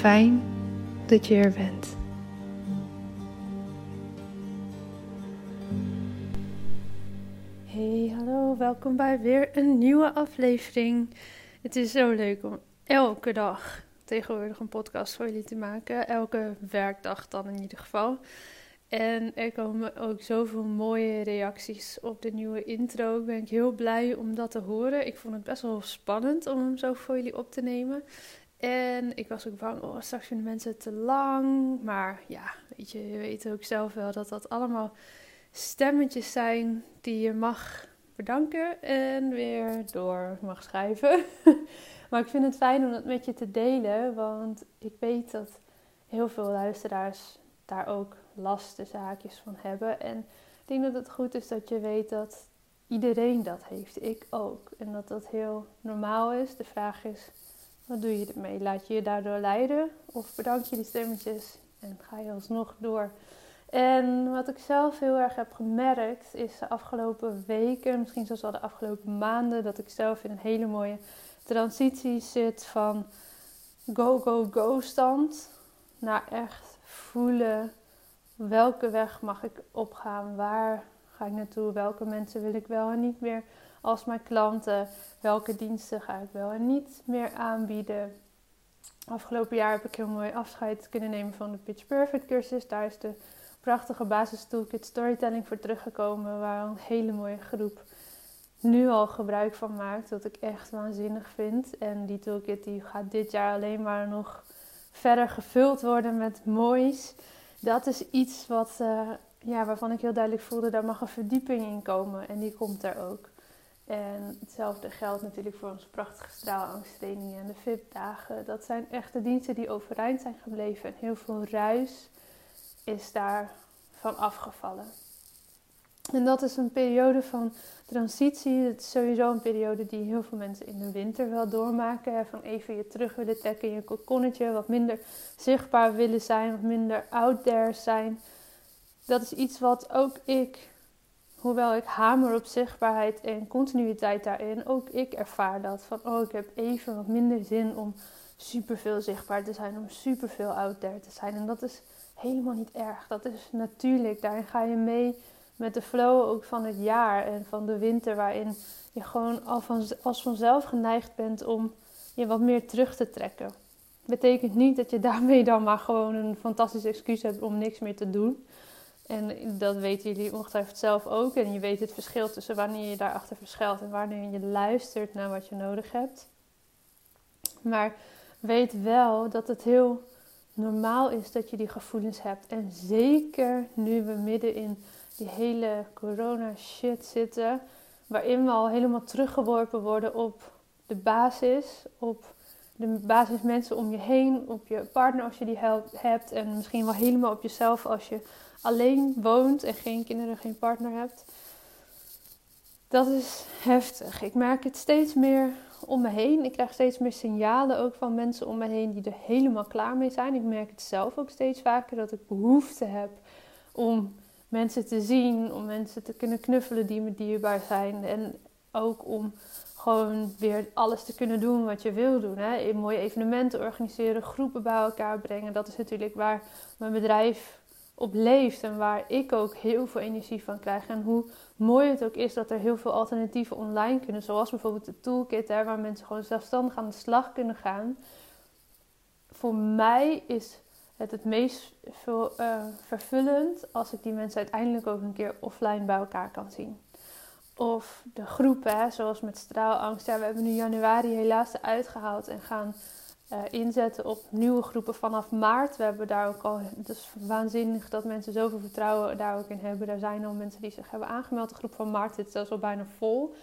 Fijn dat je er bent. Hey, hallo, welkom bij weer een nieuwe aflevering. Het is zo leuk om elke dag tegenwoordig een podcast voor jullie te maken. Elke werkdag dan in ieder geval. En er komen ook zoveel mooie reacties op de nieuwe intro. Ik ben heel blij om dat te horen. Ik vond het best wel spannend om hem zo voor jullie op te nemen. En ik was ook bang, oh, straks vinden mensen het te lang. Maar ja, weet je, je weet ook zelf wel dat dat allemaal stemmetjes zijn die je mag bedanken en weer door mag schrijven. maar ik vind het fijn om dat met je te delen, want ik weet dat heel veel luisteraars daar ook last de zaakjes van hebben. En ik denk dat het goed is dat je weet dat iedereen dat heeft. Ik ook. En dat dat heel normaal is. De vraag is, wat doe je ermee? Laat je je daardoor leiden? Of bedank je die stemmetjes en ga je alsnog door? En wat ik zelf heel erg heb gemerkt is de afgelopen weken, misschien zelfs wel de afgelopen maanden, dat ik zelf in een hele mooie transitie zit van go, go, go stand naar echt voelen welke weg mag ik opgaan, waar ga ik naartoe, welke mensen wil ik wel en niet meer als mijn klanten, welke diensten ga ik wel en niet meer aanbieden. Afgelopen jaar heb ik heel mooi afscheid kunnen nemen van de Pitch Perfect cursus. Daar is de prachtige basis toolkit storytelling voor teruggekomen, waar een hele mooie groep nu al gebruik van maakt, wat ik echt waanzinnig vind. En die toolkit die gaat dit jaar alleen maar nog verder gevuld worden met moois. Dat is iets wat, uh, ja, waarvan ik heel duidelijk voelde, daar mag een verdieping in komen. En die komt er ook. En hetzelfde geldt natuurlijk voor onze prachtige straalangsttrainingen en de VIP-dagen. Dat zijn echte diensten die overeind zijn gebleven. En heel veel ruis is daar van afgevallen. En dat is een periode van transitie. Het is sowieso een periode die heel veel mensen in de winter wel doormaken. Van even je terug willen trekken in je kokonnetje. Wat minder zichtbaar willen zijn. Wat minder out there zijn. Dat is iets wat ook ik, hoewel ik hamer op zichtbaarheid en continuïteit daarin. Ook ik ervaar dat. Van oh ik heb even wat minder zin om superveel zichtbaar te zijn. Om superveel out there te zijn. En dat is helemaal niet erg. Dat is natuurlijk. Daarin ga je mee met de flow ook van het jaar en van de winter, waarin je gewoon al van, als vanzelf geneigd bent om je wat meer terug te trekken. Betekent niet dat je daarmee dan maar gewoon een fantastisch excuus hebt om niks meer te doen. En dat weten jullie ongetwijfeld zelf ook. En je weet het verschil tussen wanneer je daarachter verschuilt en wanneer je luistert naar wat je nodig hebt. Maar weet wel dat het heel normaal is dat je die gevoelens hebt. En zeker nu we midden in die hele corona shit zitten, waarin we al helemaal teruggeworpen worden op de basis, op de basis mensen om je heen, op je partner als je die hebt en misschien wel helemaal op jezelf als je alleen woont en geen kinderen, geen partner hebt. Dat is heftig. Ik merk het steeds meer om me heen. Ik krijg steeds meer signalen ook van mensen om me heen die er helemaal klaar mee zijn. Ik merk het zelf ook steeds vaker dat ik behoefte heb om mensen te zien, om mensen te kunnen knuffelen die me dierbaar zijn. En ook om gewoon weer alles te kunnen doen wat je wil doen. Hè? Mooie evenementen organiseren, groepen bij elkaar brengen. Dat is natuurlijk waar mijn bedrijf op leeft en waar ik ook heel veel energie van krijg. En hoe mooi het ook is dat er heel veel alternatieven online kunnen, zoals bijvoorbeeld de toolkit, hè, waar mensen gewoon zelfstandig aan de slag kunnen gaan. Voor mij is het het meest uh, vervullend als ik die mensen uiteindelijk ook een keer offline bij elkaar kan zien. Of de groepen, zoals met straalangst. Ja, we hebben nu januari helaas eruit gehaald en gaan uh, inzetten op nieuwe groepen vanaf maart. We hebben daar ook al, is waanzinnig dat mensen zoveel vertrouwen daar ook in hebben. Er zijn al mensen die zich hebben aangemeld. De groep van maart zit zelfs al bijna vol.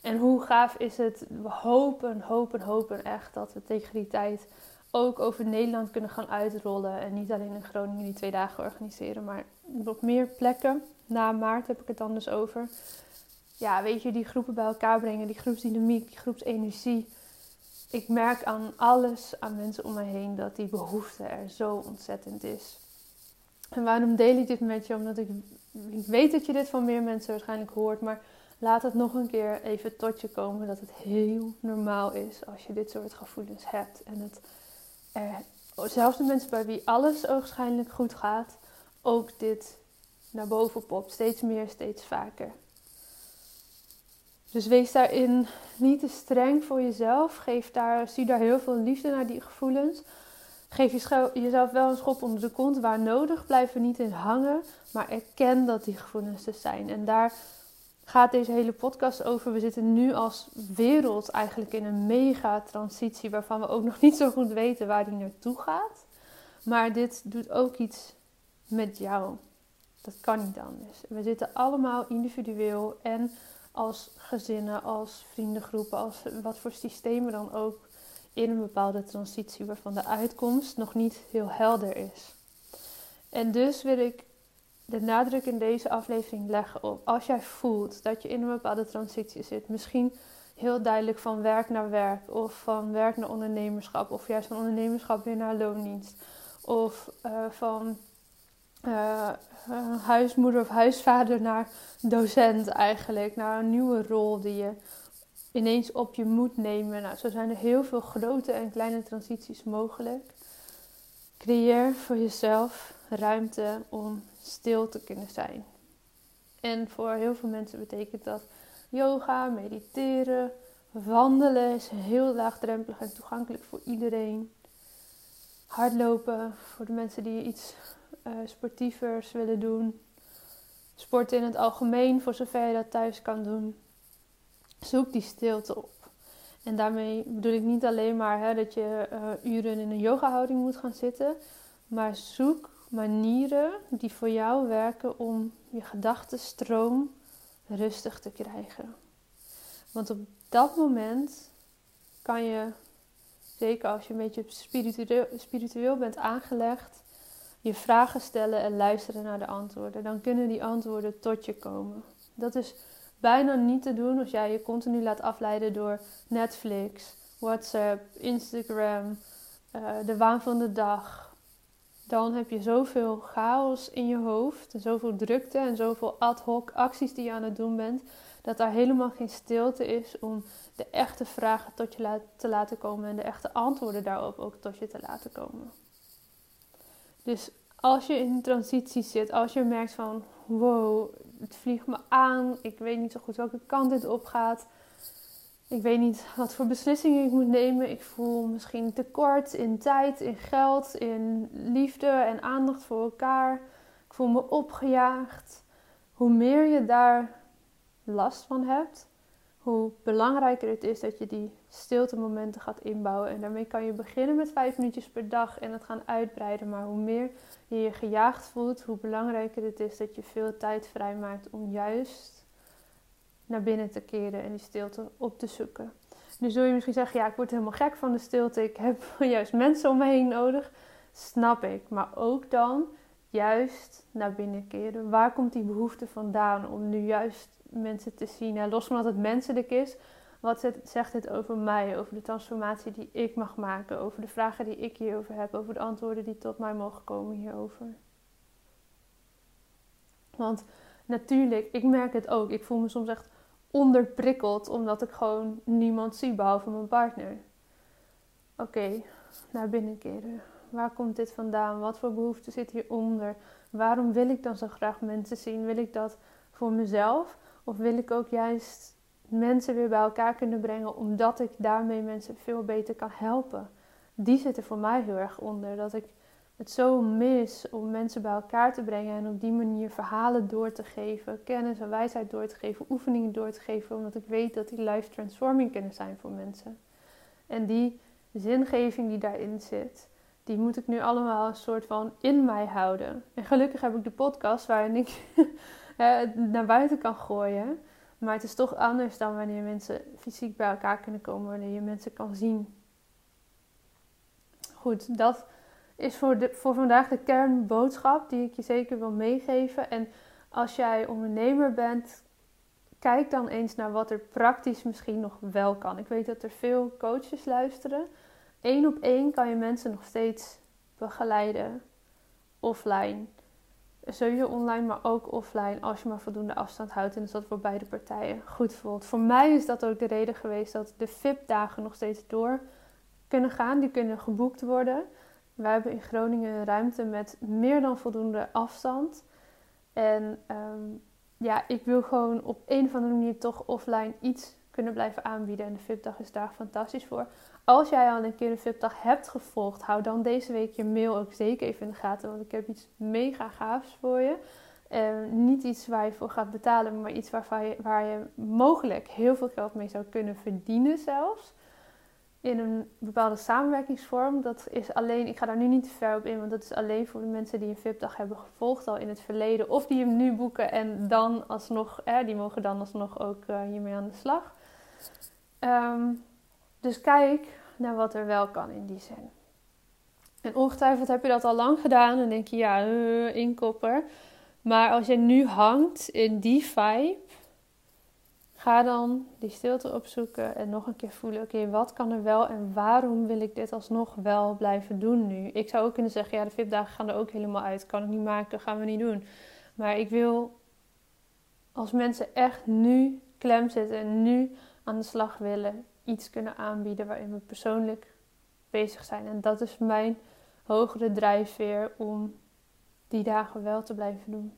En hoe gaaf is het? We hopen, hopen, hopen echt dat we tegen die tijd ook over Nederland kunnen gaan uitrollen. En niet alleen in Groningen die twee dagen organiseren, maar op meer plekken. Na maart heb ik het dan dus over. Ja, weet je, die groepen bij elkaar brengen, die groepsdynamiek, die groepsenergie ik merk aan alles, aan mensen om me heen, dat die behoefte er zo ontzettend is. En waarom deel ik dit met je? Omdat ik, ik weet dat je dit van meer mensen waarschijnlijk hoort, maar laat het nog een keer even tot je komen dat het heel normaal is als je dit soort gevoelens hebt. En het er, zelfs de mensen bij wie alles ogenschijnlijk goed gaat, ook dit naar boven popt. Steeds meer, steeds vaker. Dus wees daarin niet te streng voor jezelf. Geef daar, zie daar heel veel liefde naar die gevoelens. Geef jezelf wel een schop onder de kont waar nodig. Blijf er niet in hangen. Maar erken dat die gevoelens er zijn. En daar gaat deze hele podcast over. We zitten nu als wereld eigenlijk in een mega transitie. Waarvan we ook nog niet zo goed weten waar die naartoe gaat. Maar dit doet ook iets met jou. Dat kan niet anders. We zitten allemaal individueel en als gezinnen, als vriendengroepen, als wat voor systemen dan ook in een bepaalde transitie waarvan de uitkomst nog niet heel helder is. En dus wil ik de nadruk in deze aflevering leggen op als jij voelt dat je in een bepaalde transitie zit, misschien heel duidelijk van werk naar werk of van werk naar ondernemerschap of juist van ondernemerschap weer naar loondienst of uh, van uh, huismoeder of huisvader naar docent eigenlijk. Naar een nieuwe rol die je ineens op je moet nemen. Nou, zo zijn er heel veel grote en kleine transities mogelijk. Creëer voor jezelf ruimte om stil te kunnen zijn. En voor heel veel mensen betekent dat yoga, mediteren, wandelen is heel laagdrempelig en toegankelijk voor iedereen. Hardlopen voor de mensen die iets uh, sportievers willen doen. Sport in het algemeen, voor zover je dat thuis kan doen. Zoek die stilte op. En daarmee bedoel ik niet alleen maar hè, dat je uh, uren in een yoga-houding moet gaan zitten. Maar zoek manieren die voor jou werken om je gedachtenstroom rustig te krijgen. Want op dat moment kan je, zeker als je een beetje spiritueel bent aangelegd, je vragen stellen en luisteren naar de antwoorden. Dan kunnen die antwoorden tot je komen. Dat is bijna niet te doen als jij je continu laat afleiden door Netflix, WhatsApp, Instagram, uh, de waan van de dag. Dan heb je zoveel chaos in je hoofd en zoveel drukte en zoveel ad hoc acties die je aan het doen bent, dat daar helemaal geen stilte is om de echte vragen tot je te laten komen en de echte antwoorden daarop ook tot je te laten komen. Dus als je in transitie zit, als je merkt van wow, het vliegt me aan, ik weet niet zo goed welke kant dit op gaat. Ik weet niet wat voor beslissingen ik moet nemen. Ik voel misschien tekort in tijd, in geld, in liefde en aandacht voor elkaar. Ik voel me opgejaagd. Hoe meer je daar last van hebt, hoe belangrijker het is dat je die stilte momenten gaat inbouwen. En daarmee kan je beginnen met vijf minuutjes per dag en het gaan uitbreiden. Maar hoe meer je je gejaagd voelt, hoe belangrijker het is dat je veel tijd vrijmaakt om juist naar binnen te keren en die stilte op te zoeken. Nu zul je misschien zeggen, ja, ik word helemaal gek van de stilte. Ik heb juist mensen om me heen nodig. Snap ik. Maar ook dan juist naar binnen keren. Waar komt die behoefte vandaan om nu juist mensen te zien? En los van dat het menselijk is, wat zegt dit over mij? Over de transformatie die ik mag maken? Over de vragen die ik hierover heb? Over de antwoorden die tot mij mogen komen hierover? Want natuurlijk, ik merk het ook. Ik voel me soms echt onderprikkeld omdat ik gewoon niemand zie behalve mijn partner. Oké, naar binnen keren. Waar komt dit vandaan? Wat voor behoefte zit hieronder? Waarom wil ik dan zo graag mensen zien? Wil ik dat voor mezelf? Of wil ik ook juist mensen weer bij elkaar kunnen brengen omdat ik daarmee mensen veel beter kan helpen? Die zit er voor mij heel erg onder. Dat ik het zo mis om mensen bij elkaar te brengen en op die manier verhalen door te geven, kennis en wijsheid door te geven, oefeningen door te geven, omdat ik weet dat die life transforming kunnen zijn voor mensen. En die zingeving die daarin zit, die moet ik nu allemaal een soort van in mij houden. En gelukkig heb ik de podcast waarin ik het naar buiten kan gooien. Maar het is toch anders dan wanneer mensen fysiek bij elkaar kunnen komen, wanneer je mensen kan zien. Goed, dat is voor, de, voor vandaag de kernboodschap die ik je zeker wil meegeven. En als jij ondernemer bent, kijk dan eens naar wat er praktisch misschien nog wel kan. Ik weet dat er veel coaches luisteren. Eén op één kan je mensen nog steeds begeleiden offline. Sowieso online, maar ook offline als je maar voldoende afstand houdt en dus dat voor beide partijen goed voelt. Voor mij is dat ook de reden geweest dat de VIP-dagen nog steeds door kunnen gaan. Die kunnen geboekt worden. We hebben in Groningen een ruimte met meer dan voldoende afstand. En ehm, ja, ik wil gewoon op een of andere manier toch offline iets kunnen blijven aanbieden. En de VIP-dag is daar fantastisch voor. Als jij al een keer een VIP-dag hebt gevolgd, hou dan deze week je mail ook zeker even in de gaten. Want ik heb iets mega gaafs voor je. Uh, niet iets waar je voor gaat betalen, maar iets waar je, waar je mogelijk heel veel geld mee zou kunnen verdienen zelfs in een bepaalde samenwerkingsvorm. Dat is alleen, ik ga daar nu niet te ver op in, want dat is alleen voor de mensen die een VIP-dag hebben gevolgd al in het verleden. Of die hem nu boeken en dan alsnog, eh, die mogen dan alsnog ook uh, hiermee aan de slag. Ehm, dus kijk naar wat er wel kan in die zin. En ongetwijfeld heb je dat al lang gedaan en denk je, ja, uh, inkopper. Maar als je nu hangt in die vibe, Ga dan die stilte opzoeken en nog een keer voelen: oké, wat kan er wel en waarom wil ik dit alsnog wel blijven doen nu? Ik zou ook kunnen zeggen: ja, de VIP-dagen gaan er ook helemaal uit. Kan ik niet maken, gaan we niet doen. Maar ik wil als mensen echt nu klem zitten en nu aan de slag willen, iets kunnen aanbieden waarin we persoonlijk bezig zijn. En dat is mijn hogere drijfveer om die dagen wel te blijven doen.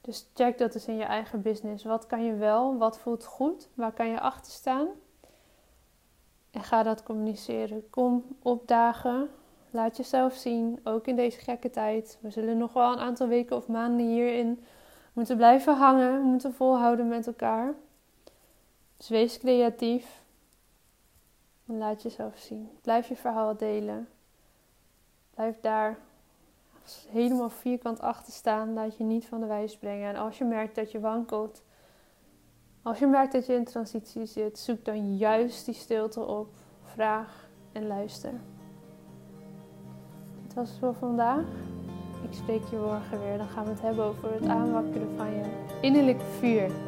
Dus check dat eens in je eigen business. Wat kan je wel? Wat voelt goed? Waar kan je achter staan? En ga dat communiceren. Kom opdagen. Laat jezelf zien. Ook in deze gekke tijd. We zullen nog wel een aantal weken of maanden hierin moeten blijven hangen. Moeten volhouden met elkaar. Dus wees creatief. En laat jezelf zien. Blijf je verhaal delen. Blijf daar helemaal vierkant achter staan. Laat je niet van de wijs brengen. En als je merkt dat je wankelt, als je merkt dat je in transitie zit, zoek dan juist die stilte op. Vraag en luister. Dit was het voor vandaag. Ik spreek je morgen weer. Dan gaan we het hebben over het aanwakkeren van je innerlijk vuur.